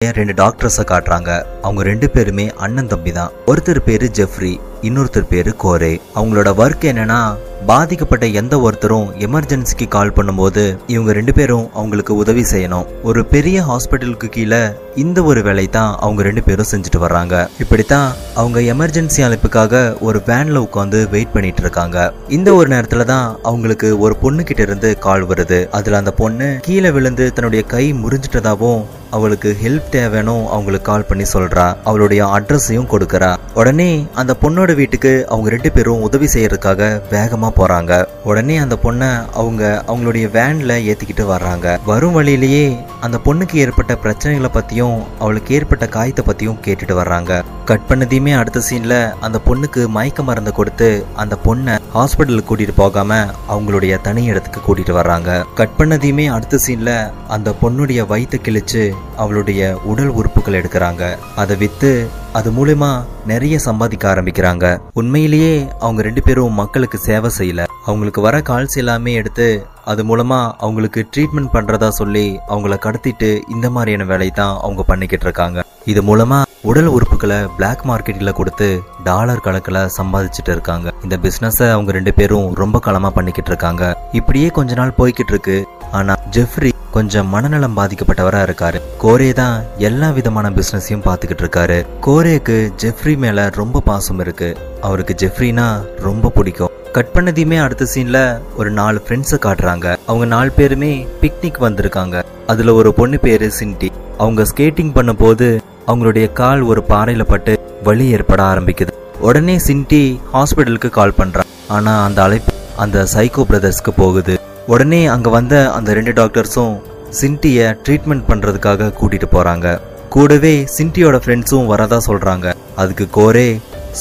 ரெண்டு டாக்டர்ஸை காட்டுறாங்க? அவங்க ரெண்டு பேருமே அண்ணன் தம்பி தான் ஒருத்தர் பேரு ஜெஃப்ரி இன்னொருத்தர் பேரு கோரே. அவங்களோட ஒர்க் என்னன்னா பாதிக்கப்பட்ட எந்த ஒருத்தரும் எமர்ஜென்சிக்கு கால் பண்ணும்போது இவங்க ரெண்டு பேரும் அவங்களுக்கு உதவி செய்யணும். ஒரு பெரிய ஹாஸ்பிட்டலுக்கு கீழே இந்த ஒரு வேலை தான் அவங்க ரெண்டு பேரும் செஞ்சுட்டு வர்றாங்க. இப்படித்தான் அவங்க எமர்ஜென்சி அழைப்புக்காக ஒரு வேன்ல உட்காந்து வெயிட் பண்ணிட்டு இருக்காங்க. இந்த ஒரு நேரத்துல தான் அவங்களுக்கு ஒரு பொண்ணு கிட்ட இருந்து கால் வருது. அதுல அந்த பொண்ணு கீழே விழுந்து தன்னுடைய கை முறிஞ்சிட்டதாவும் அவளுக்கு ஹெல்ப் தேவைன்னு அவங்களுக்கு கால் பண்ணி சொல்றா. அவளுடைய அட்ரஸையும் கொடுக்கறா. உடனே அந்த பொண்ணோட வீட்டுக்கு அவங்க ரெண்டு பேரும் உதவி செய்யறதுக்காக வேகமா போறாங்க. உடனே அந்த பொண்ணை அவங்க அவங்களுடைய வேன்ல ஏத்திக்கிட்டு வர்றாங்க. வரும் வழியிலேயே அந்த பொண்ணுக்கு ஏற்பட்ட பிரச்சனைகளை பத்தியும் அவளுக்கு ஏற்பட்ட காயத்தை பத்தியும் கேட்டுட்டு வர்றாங்க. கட் பண்ணதையுமே அடுத்த சீன்ல அந்த பொண்ணுக்கு மயக்க மருந்து கொடுத்து அந்த பொண்ணை ஹாஸ்பிட்டலுக்கு கூட்டிட்டு போகாம அவங்களுடைய தனி இடத்துக்கு கூட்டிட்டு வர்றாங்க. கட் பண்ணதையுமே அடுத்த சீன்ல அந்த பொண்ணுடைய வயிற்று கிழிச்சு அவளுடைய உடல் உறுப்புகள் எடுக்கிறாங்க. அதை வித்து அது மூலயமா நிறைய சம்பாதிக்க ஆரம்பிக்கிறாங்க. உண்மையிலேயே அவங்க ரெண்டு பேரும் மக்களுக்கு சேவை செய்யல. அவங்களுக்கு வர கால்ஸ் எல்லாமே எடுத்து அது மூலமா அவங்களுக்கு ட்ரீட்மெண்ட் பண்றதா சொல்லி அவங்கள கடத்திட்டு இந்த மாதிரியான வேலையை தான் அவங்க பண்ணிக்கிட்டு இருக்காங்க. இது மூலமா உடல் உறுப்புகளை பிளாக் மார்க்கெட்டில் கொடுத்து டாலர் கணக்கில் சம்பாதிச்சுட்டு இருக்காங்க. இந்த பிஸ்னஸை அவங்க ரெண்டு பேரும் ரொம்ப காலமாக பண்ணிக்கிட்டு இருக்காங்க. இப்படியே கொஞ்ச நாள் போய்கிட்டு இருக்கு. ஆனால் ஜெஃப்ரி கொஞ்சம் மனநலம் பாதிக்கப்பட்டவராக இருக்காரு. கோரே தான் எல்லா விதமான பிஸ்னஸையும் பார்த்துக்கிட்டு இருக்காரு. கோரேக்கு ஜெஃப்ரி மேலே ரொம்ப பாசம் இருக்கு. அவருக்கு ஜெஃப்ரினா ரொம்ப பிடிக்கும். கட் பண்ணதையுமே அடுத்த சீன்ல ஒரு நாலு ஃப்ரெண்ட்ஸை காட்டுறாங்க. அவங்க நாலு பேருமே பிக்னிக் வந்திருக்காங்க. அதுல ஒரு பொண்ணு பேரு சிண்டி. அவங்க ஸ்கேட்டிங் பண்ணும்போது அவங்களுடைய கால் ஒரு பாறையில பட்டு வலி ஏற்பட ஆரம்பிக்குது. உடனே சிண்டி ஹாஸ்பிட்டலுக்கு கால் பண்றான் ஆனா அந்த அழைப்பு அந்த சைக்கோ பிரதர்ஸ்க்கு போகுது. உடனே அங்க வந்த அந்த ரெண்டு டாக்டர்ஸும் சிண்டிய ட்ரீட்மெண்ட் பண்றதுக்காக கூட்டிட்டு போறாங்க. கூடவே சிண்டியோட ஃப்ரெண்ட்ஸும் வரதா சொல்றாங்க. அதுக்கு கோரே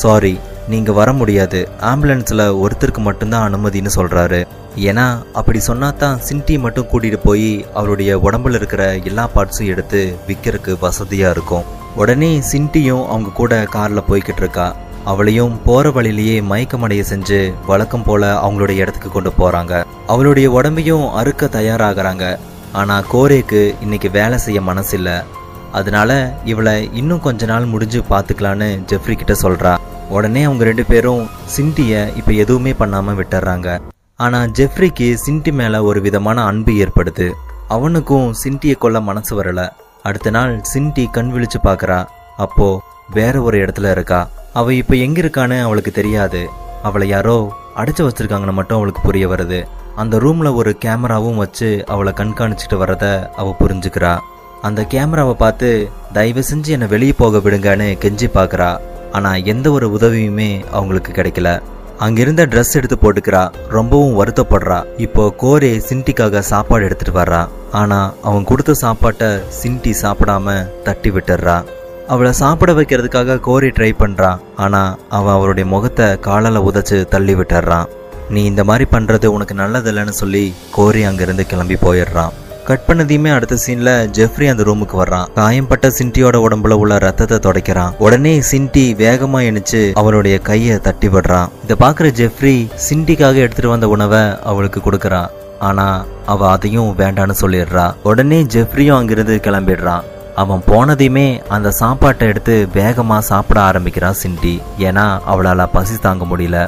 சாரி நீங்க வர முடியாது. ஆம்புலன்ஸ்ல ஒருத்தருக்கு மட்டும்தான் அனுமதின்னு சொல்றாரு. ஏன்னா அப்படி சொன்னா தான் சிண்டி மட்டும் கூட்டிட்டு போய் அவருடைய உடம்புல இருக்கிற எல்லா பார்ட்ஸும் எடுத்து விற்கிறதுக்கு வசதியா இருக்கும். உடனே சிண்டியும் அவங்க கூட கார்ல போய்கிட்டு இருக்கா. அவளையும் போற வழியிலேயே மயக்கமடைய செஞ்சு வழக்கம் போல அவங்களுடைய இடத்துக்கு கொண்டு போறாங்க. அவளுடைய உடம்பையும் அறுக்க தயாராகிறாங்க. ஆனா கோரேக்கு இன்னைக்கு வேலை செய்ய மனசில்ல. அதனால இவளை இன்னும் கொஞ்ச நாள் முடிஞ்சு பாத்துக்கலான்னு ஜெஃப்ரி கிட்ட சொல்றா. உடனே அவங்க ரெண்டு பேரும் சிண்டிய இப்ப எதுவுமே பண்ணாம விட்டுறாங்க. ஆனா ஜெஃப்ரிக்கு சிண்டி மேல ஒரு விதமான அன்பு ஏற்படுது. அவனுக்கும் சிண்டியை கொல்ல மனசு வரல. அடுத்த நாள் சிண்டி கண் விழிச்சு பாக்குறா. அப்போ வேற ஒரு இடத்துல இருக்கா. அவ இப்ப எங்க இருக்கான்னு அவளுக்கு தெரியாது. அவளை யாரோ அடைச்சு வச்சிருக்காங்கன்னு மட்டும் அவளுக்கு புரிய வருது. அந்த ரூம்ல ஒரு கேமராவும் வச்சு அவளை கண்காணிச்சுட்டு வரத அவ புரிஞ்சுக்கிறா. அந்த கேமராவை பார்த்து தயவு செஞ்சு என்னை வெளியே போக விடுங்கன்னு கெஞ்சி பார்க்கறா ஆனா எந்த ஒரு உதவியுமே அவங்களுக்கு கிடைக்கல. அங்கிருந்த ட்ரெஸ் எடுத்து போட்டுக்கிறா. ரொம்பவும் வருத்தப்படுறா. இப்போ கோரே சிண்டிக்காக சாப்பாடு எடுத்துட்டு வர்றா. ஆனா அவன் கொடுத்த சாப்பாட்டை சிண்டி சாப்பிடாம தட்டி விட்டுறா. அவளை சாப்பிட வைக்கிறதுக்காக கோரி ட்ரை பண்றான் ஆனா அவன் அவருடைய முகத்தை காலால உதச்சு தள்ளி விட்டுறான். நீ இந்த மாதிரி பண்றது உனக்கு நல்லதில்லைன்னு சொல்லி கோரி அங்கிருந்து கிளம்பி போயிடுறான். கட் பண்ணதையுமே அடுத்த சீன்ல ஜெஃப்ரி அந்த ரூமுக்கு வர்றான். காயம்பட்ட சிண்டியோட உடம்புல உள்ள ரத்தத்தை துடைக்கிறான். உடனே சிண்டி வேகமா எணிச்சு அவளுடைய கையை தட்டி விடுறான். இதை பாக்குற ஜெஃப்ரி சிண்டிக்காக எடுத்துட்டு வந்த உணவை அவளுக்கு கொடுக்கறான். ஆனா அவ அதையும் வேண்டான்னு சொல்லிடுறா. உடனே ஜெஃப்ரியும் அங்கிருந்து கிளம்பிடுறான். அவன் போனதையுமே அந்த சாப்பாட்டை எடுத்து வேகமா சாப்பிட ஆரம்பிக்கிறான் சிண்டி. ஏன்னா அவளால பசி தாங்க முடியல.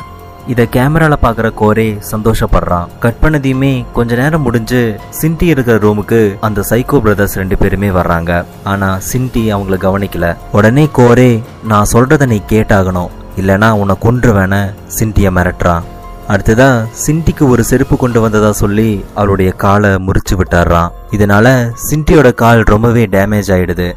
இத கேமரால பாக்குற கோரே சந்தோஷப்படுறான். கட் பண்ணதையுமே கொஞ்ச நேரம் முடிஞ்சு சிண்டி இருக்கிற ரூமுக்கு அந்த சைக்கோ பிரதர்ஸ் ரெண்டு பேருமே வர்றாங்க. ஆனா சிண்டி அவங்கள கவனிக்கல. உடனே கோரே நான் சொல்றத நீ கேட்டாகணும். இல்லனா உன்னை கொன்றுவேன சிண்டிய மிரட்டுறான். அடுத்ததா சிண்டிக்கு ஒரு செருப்பு கொண்டு வந்ததா சொல்லி அவளுடைய காலை முறிச்சு விட்டுறான். இதனால சிண்டியோட கால் ரொம்பவே டேமேஜ் ஆயிடுது.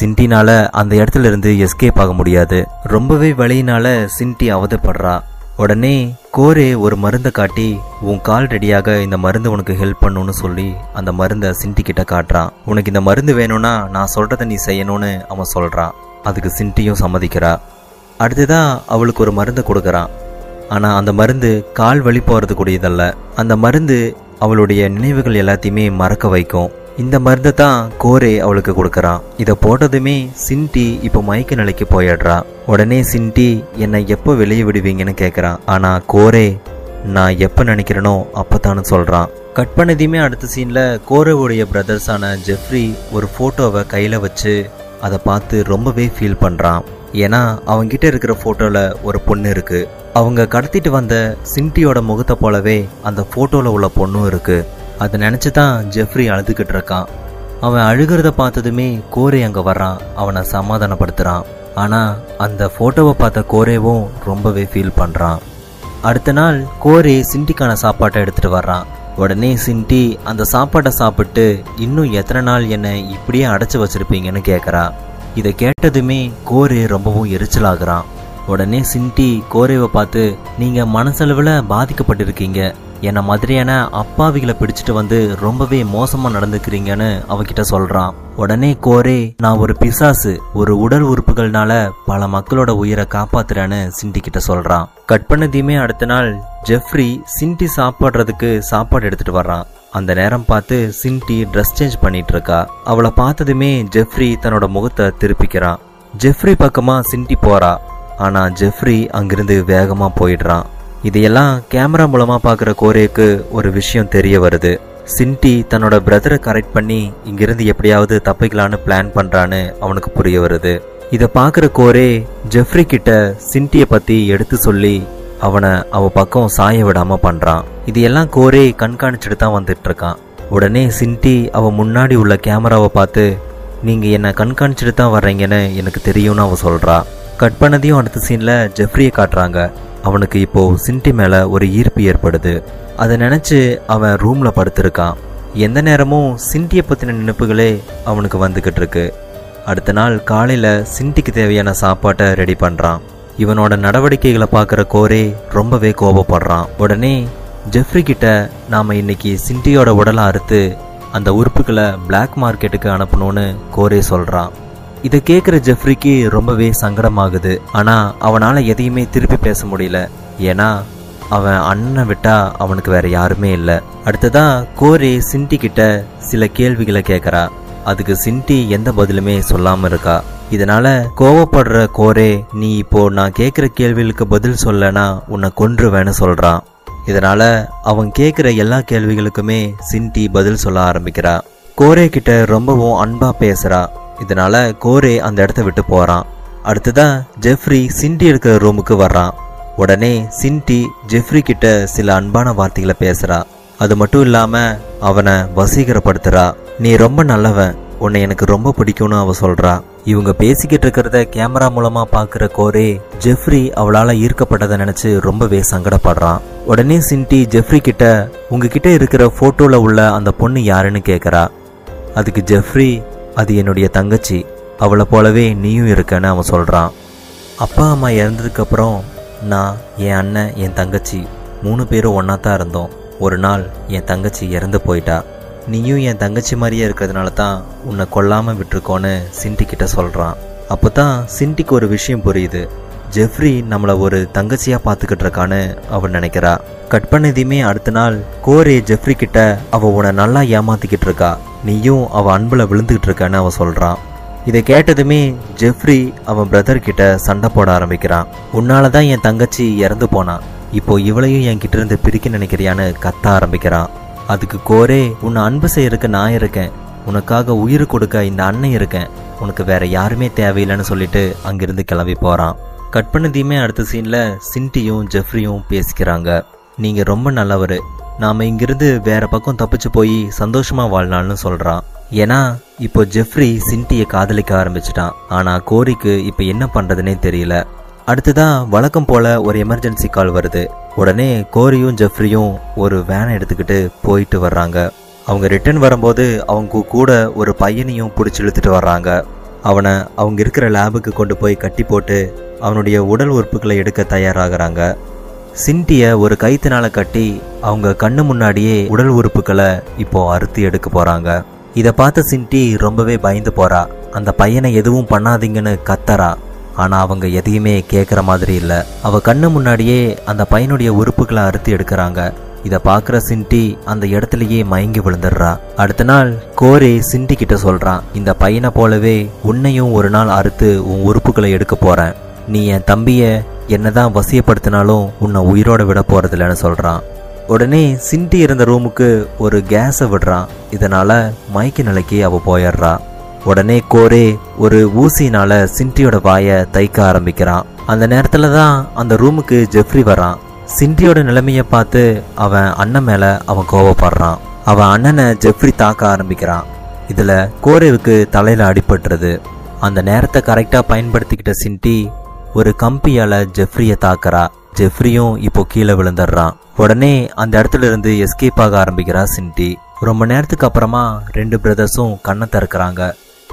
சிண்டினால அந்த இடத்துல இருந்து எஸ்கேப் ஆக முடியாது. ரொம்பவே வழியினால சிண்டி அவதப்படுறா. உடனே கோரே ஒரு மருந்தை காட்டி உன் கால் ரெடியாக இந்த மருந்து உனக்கு ஹெல்ப் பண்ணுன்னு சொல்லி அந்த மருந்தை சிண்டி கிட்ட காட்டுறான். உனக்கு இந்த மருந்து வேணும்னா நான் சொல்றத நீ செய்யணும்னு அவன் சொல்றான். அதுக்கு சிண்டியும் சம்மதிக்கிறா. அடுத்ததா அவளுக்கு ஒரு மருந்தை கொடுக்கறான். ஆனா அந்த மருந்து கால் வலி போறதுக்குரியதல்ல. அந்த மருந்து அவளுடைய நினைவுகள் எல்லாத்தையுமே மறக்க வைக்கும். இந்த மருந்தை தான் கோரே அவளுக்கு கொடுக்குறான் இதை போட்டதுமே சிண்டி இப்போ மயக்க நிலைக்கு போயிடுறா. உடனே சிண்டி என்னை எப்போ வெளியே விடுவீங்கன்னு கேட்குறான் ஆனால் கோரே நான் எப்போ நினைக்கிறேனோ அப்போதான்னு சொல்கிறான் கட் பண்ணதையுமே அடுத்த சீனில் கோரவுடைய பிரதர்ஸான ஜெஃப்ரி ஒரு ஃபோட்டோவை கையில் வச்சு அதை பார்த்து ரொம்பவே ஃபீல் பண்ணுறான் ஏன்னா அவங்கிட்ட இருக்கிற ஃபோட்டோவில் ஒரு பொண்ணு இருக்குது அவங்க கடத்திட்டு வந்த சிண்டியோட முகத்தை போலவே அந்த ஃபோட்டோவில் உள்ள பொண்ணும் இருக்குது அதை நினச்சி தான் ஜெஃப்ரி அழுதுகிட்டு இருக்கான். அவன் அழுகிறத பார்த்ததுமே கோரே அங்கே வர்றான். அவனை சமாதானப்படுத்துகிறான் ஆனால் அந்த ஃபோட்டோவை பார்த்த கோரேவும் ரொம்பவே ஃபீல் பண்ணுறான் அடுத்த நாள் கோரே சிண்டிக்கான சாப்பாட்டை எடுத்துகிட்டு வர்றான். உடனே சிண்டி அந்த சாப்பாட்டை சாப்பிட்டு இன்னும் எத்தனை நாள் என்னை இப்படியே அடைச்சி வச்சுருப்பீங்கன்னு கேட்குறா இதை கேட்டதுமே கோரே ரொம்பவும் எரிச்சலாகிறான். உடனே சிண்டி கோரேவை பார்த்து நீங்கள் மனசளவில் பாதிக்கப்பட்டிருக்கீங்க. என்ன மாதிரியான அப்பாவிகளை பிடிச்சிட்டு வந்து ரொம்பவே மோசமா நடந்துக்கிறீங்கன்னு அவகிட்ட சொல்றான். உடனே கோரே நான் ஒரு பிசாசு ஒரு உடல் உறுப்புகள்னால பல மக்களோட உயிரை காப்பாத்துறேன்னு சிண்டி கிட்ட சொல்றான். கட் பண்ணதையுமே அடுத்த நாள் ஜெஃப்ரி சிண்டி சாப்பிட்றதுக்கு சாப்பாடு எடுத்துட்டு வர்றான். அந்த நேரம் பார்த்து சிண்டி ட்ரெஸ் சேஞ்ச் பண்ணிட்டு இருக்கா. அவளை பார்த்ததுமே ஜெஃப்ரி தன்னோட முகத்தை திருப்பிக்கிறான். ஜெஃப்ரி பக்கமா சிண்டி போறா. ஆனா ஜெஃப்ரி அங்கிருந்து வேகமா போயிடுறான். இதையெல்லாம் கேமரா மூலமா பார்க்குற கோரேக்கு ஒரு விஷயம் தெரிய வருது. சிண்டி தன்னோட பிரதரை கரெக்ட் பண்ணி இங்கிருந்து எப்படியாவது தப்பிக்கலான்னு பிளான் பண்றான்னு அவனுக்கு புரிய வருது. இதை பார்க்குற கோரே ஜெஃப்ரி கிட்ட சிண்டியை பத்தி எடுத்து சொல்லி அவனை அவ பக்கம் சாய விடாம பண்றான். இதையெல்லாம் கோரே கண்காணிச்சுட்டு தான் வந்துட்டு இருக்கான். உடனே சிண்டி அவ முன்னாடி உள்ள கேமராவை பார்த்து நீங்க என்ன கண்காணிச்சுட்டு தான் வர்றீங்கன்னு எனக்கு தெரியும்னு அவ சொல்றா. கட் பண்ணதையும் அடுத்த சீன்ல ஜெஃப்ரியை காட்டுறாங்க. அவனுக்கு இப்போ சிண்டி மேல ஒரு ஈர்ப்பு ஏற்படுது. அதை நினைச்சு அவன் ரூம்ல படுத்திருக்கான். எந்த நேரமும் சிண்டியை பத்தின நினைப்புகளே அவனுக்கு வந்துகிட்டு இருக்கு. அடுத்த நாள் காலையில சிண்டிக்கு தேவையான சாப்பாட்டை ரெடி பண்றான். இவனோட நடவடிக்கைகளை பார்க்குற கோரே ரொம்பவே கோபப்படுறான். உடனே ஜெஃப்ரி கிட்ட நாம இன்னைக்கு சிண்டியோட உடலை அறுத்து அந்த உறுப்புகளை பிளாக் மார்க்கெட்டுக்கு அனுப்பணும்னு கோரே சொல்றான். இதை கேட்குற ஜெஃப்ரிக்கு ரொம்பவே சங்கடமாகுது. ஆனால் அவனால் எதையுமே திருப்பி பேச முடியல. ஏன்னா அவன் அண்ணனை விட்டா அவனுக்கு வேற யாருமே இல்லை. அடுத்ததா கோரே சிண்டி கிட்ட சில கேள்விகளை கேட்குறா அதுக்கு சிண்டி எந்த பதிலுமே சொல்லாம இருக்கா. இதனால கோவப்படுற கோரே நீ இப்போ நான் கேட்குற கேள்விகளுக்கு பதில் சொல்லனா உன்னை கொன்றுவேன்னு சொல்றான் இதனால அவன் கேட்குற எல்லா கேள்விகளுக்குமே சிண்டி பதில் சொல்ல ஆரம்பிக்கிறா. கோரே கிட்ட ரொம்பவும் அன்பா பேசுறா. இதனால கோரே அந்த இடத்த விட்டு போறான். அடுத்ததா ஜெஃப்ரி சிண்டி இருக்கிற ரூமுக்கு வர்றான். உடனே சிண்டி ஜெஃப்ரி கிட்ட சில அன்பான வார்த்தைகளை பேசுறா. அது மட்டும் இல்லாம அவனை வசீகரப்படுத்துறா. நீ ரொம்ப நல்லவன். உன்னை எனக்கு ரொம்ப பிடிக்கும்னு அவ சொல்றா. இவங்க பேசிக்கிட்டு இருக்கிறத கேமரா மூலமா பாக்குற கோரே ஜெஃப்ரி அவளால ஈர்க்கப்பட்டதை நினைச்சு ரொம்பவே சங்கடப்படுறான். உடனே சிண்டி ஜெஃப்ரி கிட்ட உங்ககிட்ட இருக்கிற போட்டோல உள்ள அந்த பொண்ணு யாருன்னு கேக்குறா. அதுக்கு ஜெஃப்ரி அது என்னுடைய தங்கச்சி. அவளை போலவே நீயும் இருக்கன்னு அவன் சொல்கிறான் அப்பா அம்மா இறந்ததுக்கப்புறம் நான் என் அண்ணன் என் தங்கச்சி மூணு பேரும் ஒன்றா தான் இருந்தோம். ஒரு நாள் என் தங்கச்சி இறந்து போயிட்டா. நீயும் என் தங்கச்சி மாதிரியே இருக்கிறதுனால தான் உன்னை கொல்லாமல் விட்டுருக்கோன்னு சிண்டி கிட்ட சொல்கிறான் அப்போ தான் சிண்டிக்கு ஒரு விஷயம் புரியுது. ஜெஃப்ரி நம்மளை ஒரு தங்கச்சியாக பார்த்துக்கிட்டு இருக்கான்னு அவன் நினைக்கிறா. கட் பண்ணதையுமே அடுத்த நாள் கோரே ஜெஃப்ரி கிட்ட அவள் உன்னை நல்லா ஏமாத்திக்கிட்டு இருக்கா. நீயும் அவள் அன்பில் விழுந்துகிட்டு இருக்கன்னு அவன் சொல்கிறான் இதை கேட்டதுமே ஜெஃப்ரி அவன் பிரதர்கிட்ட சண்டை போட ஆரம்பிக்கிறான். உன்னால தான் என் தங்கச்சி இறந்து போனான் இப்போ இவளையும் என்கிட்ட இருந்து பிரிக்க நினைக்கிறியான்னு கத்த ஆரம்பிக்கிறான். அதுக்கு கோரே உன்னை அன்பு செய்யறதுக்கு நான் இருக்கேன். உனக்காக உயிர் கொடுக்க இந்த அண்ணன் இருக்கேன். உனக்கு வேற யாருமே தேவையில்லைன்னு சொல்லிட்டு அங்கிருந்து கிளம்பி போறான். கட் பண்ணதையுமே அடுத்த சீன்ல சிண்டியும் ஜெஃப்ரியும் பேசிக்கிறாங்க. நீங்க ரொம்ப நல்லவர். நாம இங்கிருந்து வேற பக்கம் தப்பிச்சு போய் சந்தோஷமா வாழ்நாள்னு சொல்றான். ஏன்னா இப்போ ஜெஃப்ரி சிண்டியை காதலிக்க ஆரம்பிச்சிட்டான். ஆனா கோரிக்கு இப்போ என்ன பண்றதுனே தெரியல. அடுத்ததா வழக்கம் போல ஒரு எமர்ஜென்சி கால் வருது. உடனே கோரியும் ஜெஃப்ரியும் ஒரு வேனை எடுத்துக்கிட்டு போயிட்டு வர்றாங்க. அவங்க ரிட்டர்ன் வரும்போது அவங்க கூட ஒரு பையனையும் பிடிச்சி இழுத்துட்டு வர்றாங்க. அவனை அவங்க இருக்கிற லேபுக்கு கொண்டு போய் கட்டி போட்டு அவனுடைய உடல் உறுப்புகளை எடுக்க தயாராகிறாங்க. சிண்டிய ஒரு கைத்தினால கட்டி அவங்க கண்ணு முன்னாடியே உடல் உறுப்புகளை இப்போ அறுத்து எடுக்க போறாங்க. இதை பார்த்த சிண்டி ரொம்பவே பயந்து போறா. அந்த பையனை எதுவும் பண்ணாதீங்கன்னு கத்தரா ஆனா அவங்க எதையுமே கேட்குற மாதிரி இல்ல. அவ கண்ணு முன்னாடியே அந்த பையனுடைய உறுப்புகளை அறுத்து எடுக்கிறாங்க. இதை பார்க்குற சிண்டி அந்த இடத்துலயே மயங்கி விழுந்துடுறா. அடுத்த நாள் கோரி சிண்டி கிட்ட சொல்றான் இந்த பையனை போலவே உன்னையும் ஒரு நாள் அறுத்து உன் உறுப்புகளை எடுக்க போறேன். நீ என் தம்பிய என்னதான் வசியப்படுத்தினாலும் உன்னை உயிரோட விட போறதில்லன்னு சொல்றான். உடனே சிண்டி இருந்த ரூமுக்கு ஒரு கேஸை விடுறான். இதனால மயக்க நிலைக்கு அவ போயிடுறா. உடனே கோரே ஒரு ஊசினால சிண்டியோட வாயை தைக்க ஆரம்பிக்கிறான். அந்த நேரத்துல தான் அந்த ரூமுக்கு ஜெஃப்ரி வரான். சிண்டியோட நிலைமைய பார்த்து அவன் அண்ணன் மேல அவன் கோவப்படுறான். அவன் அண்ணனை ஜெஃப்ரி தாக்க ஆரம்பிக்கிறான். இதுல கோரேவுக்கு தலையில அடிபட்டுருது. அந்த நேரத்தை கரெக்டா பயன்படுத்திக்கிட்ட சிண்டி ஒரு கம்பியால ஜெஃப்ரிய தாக்குறா. ஜெஃப்ரியும் இப்போ கீழே விழுந்துடுறான். உடனே அந்த இடத்துல இருந்து எஸ்கேப் ஆக ஆரம்பிக்கிறா சிண்டி. ரொம்ப நேரத்துக்கு அப்புறமா ரெண்டு பிரதர்ஸும் கண்ணை திறக்கிறாங்க.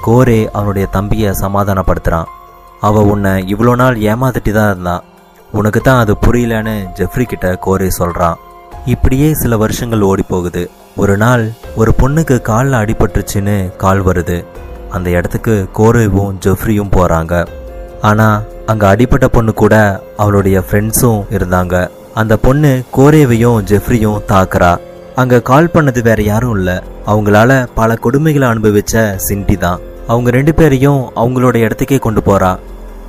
கோரே அவனுடைய தம்பியை சமாதானப்படுத்துறான். அவ உன்னை இவ்வளோ நாள் ஏமாத்திட்டு தான் இருந்தான் உனக்கு தான் அது புரியலன்னு ஜெஃப்ரி கிட்ட கோரே சொல்றான். இப்படியே சில வருஷங்கள் ஓடி போகுது. ஒரு நாள் ஒரு பொண்ணுக்கு காலில் அடிபட்டுருச்சுன்னு கால் வருது. அந்த இடத்துக்கு கோரேவும் ஜெஃப்ரியும் போறாங்க. ஆனா அங்க அடிப்பட்ட பொண்ணு கூட அவளுடைய ஃப்ரெண்ட்ஸும் இருந்தாங்க. அந்த பொண்ணு கோரேவையும் ஜெஃப்ரியும் தாக்குறா. அங்க கால் பண்ணது வேற யாரும் இல்ல. அவங்களால பல கொடுமைகளை அனுபவிச்ச சிண்டி தான். அவங்க ரெண்டு பேரையும் அவங்களோட இடத்துக்கே கொண்டு போறா.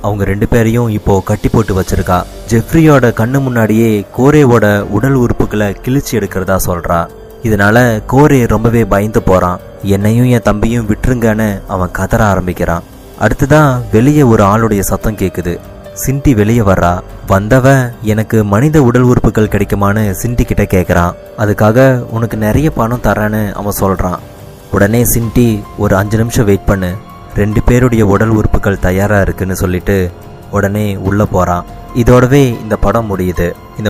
அவங்க ரெண்டு பேரையும் இப்போ கட்டி போட்டு வச்சிருக்கா. ஜெஃப்ரியோட கண்ணு முன்னாடியே கோரேவோட உடல் உறுப்புகளை கிழிச்சு எடுக்கிறதா சொல்றா. இதனால கோரே ரொம்பவே பயந்து போறான். என்னையும் என் தம்பியும் விட்டுருங்கன்னு அவன் கதற ஆரம்பிக்கிறான். அடுத்ததான் வெளியே ஒரு ஆளுடைய சத்தம் கேட்குது சிண்டி வெளியே வர்றா. வந்தவ எனக்கு மனித உடல் உறுப்புகள் கிடைக்குமான்னு சிண்டி கிட்ட கேட்குறான் அதுக்காக உனக்கு நிறைய பணம் தரேன்னு அவன் சொல்கிறான் உடனே சிண்டி ஒரு அஞ்சு நிமிஷம் வெயிட் பண்ணு. ரெண்டு பேருடைய உடல் உறுப்புகள் தயாராக இருக்குன்னு சொல்லிட்டு உடனே உள்ளே போகிறான் இதோடவே இந்த படம் முடியுது. இந்த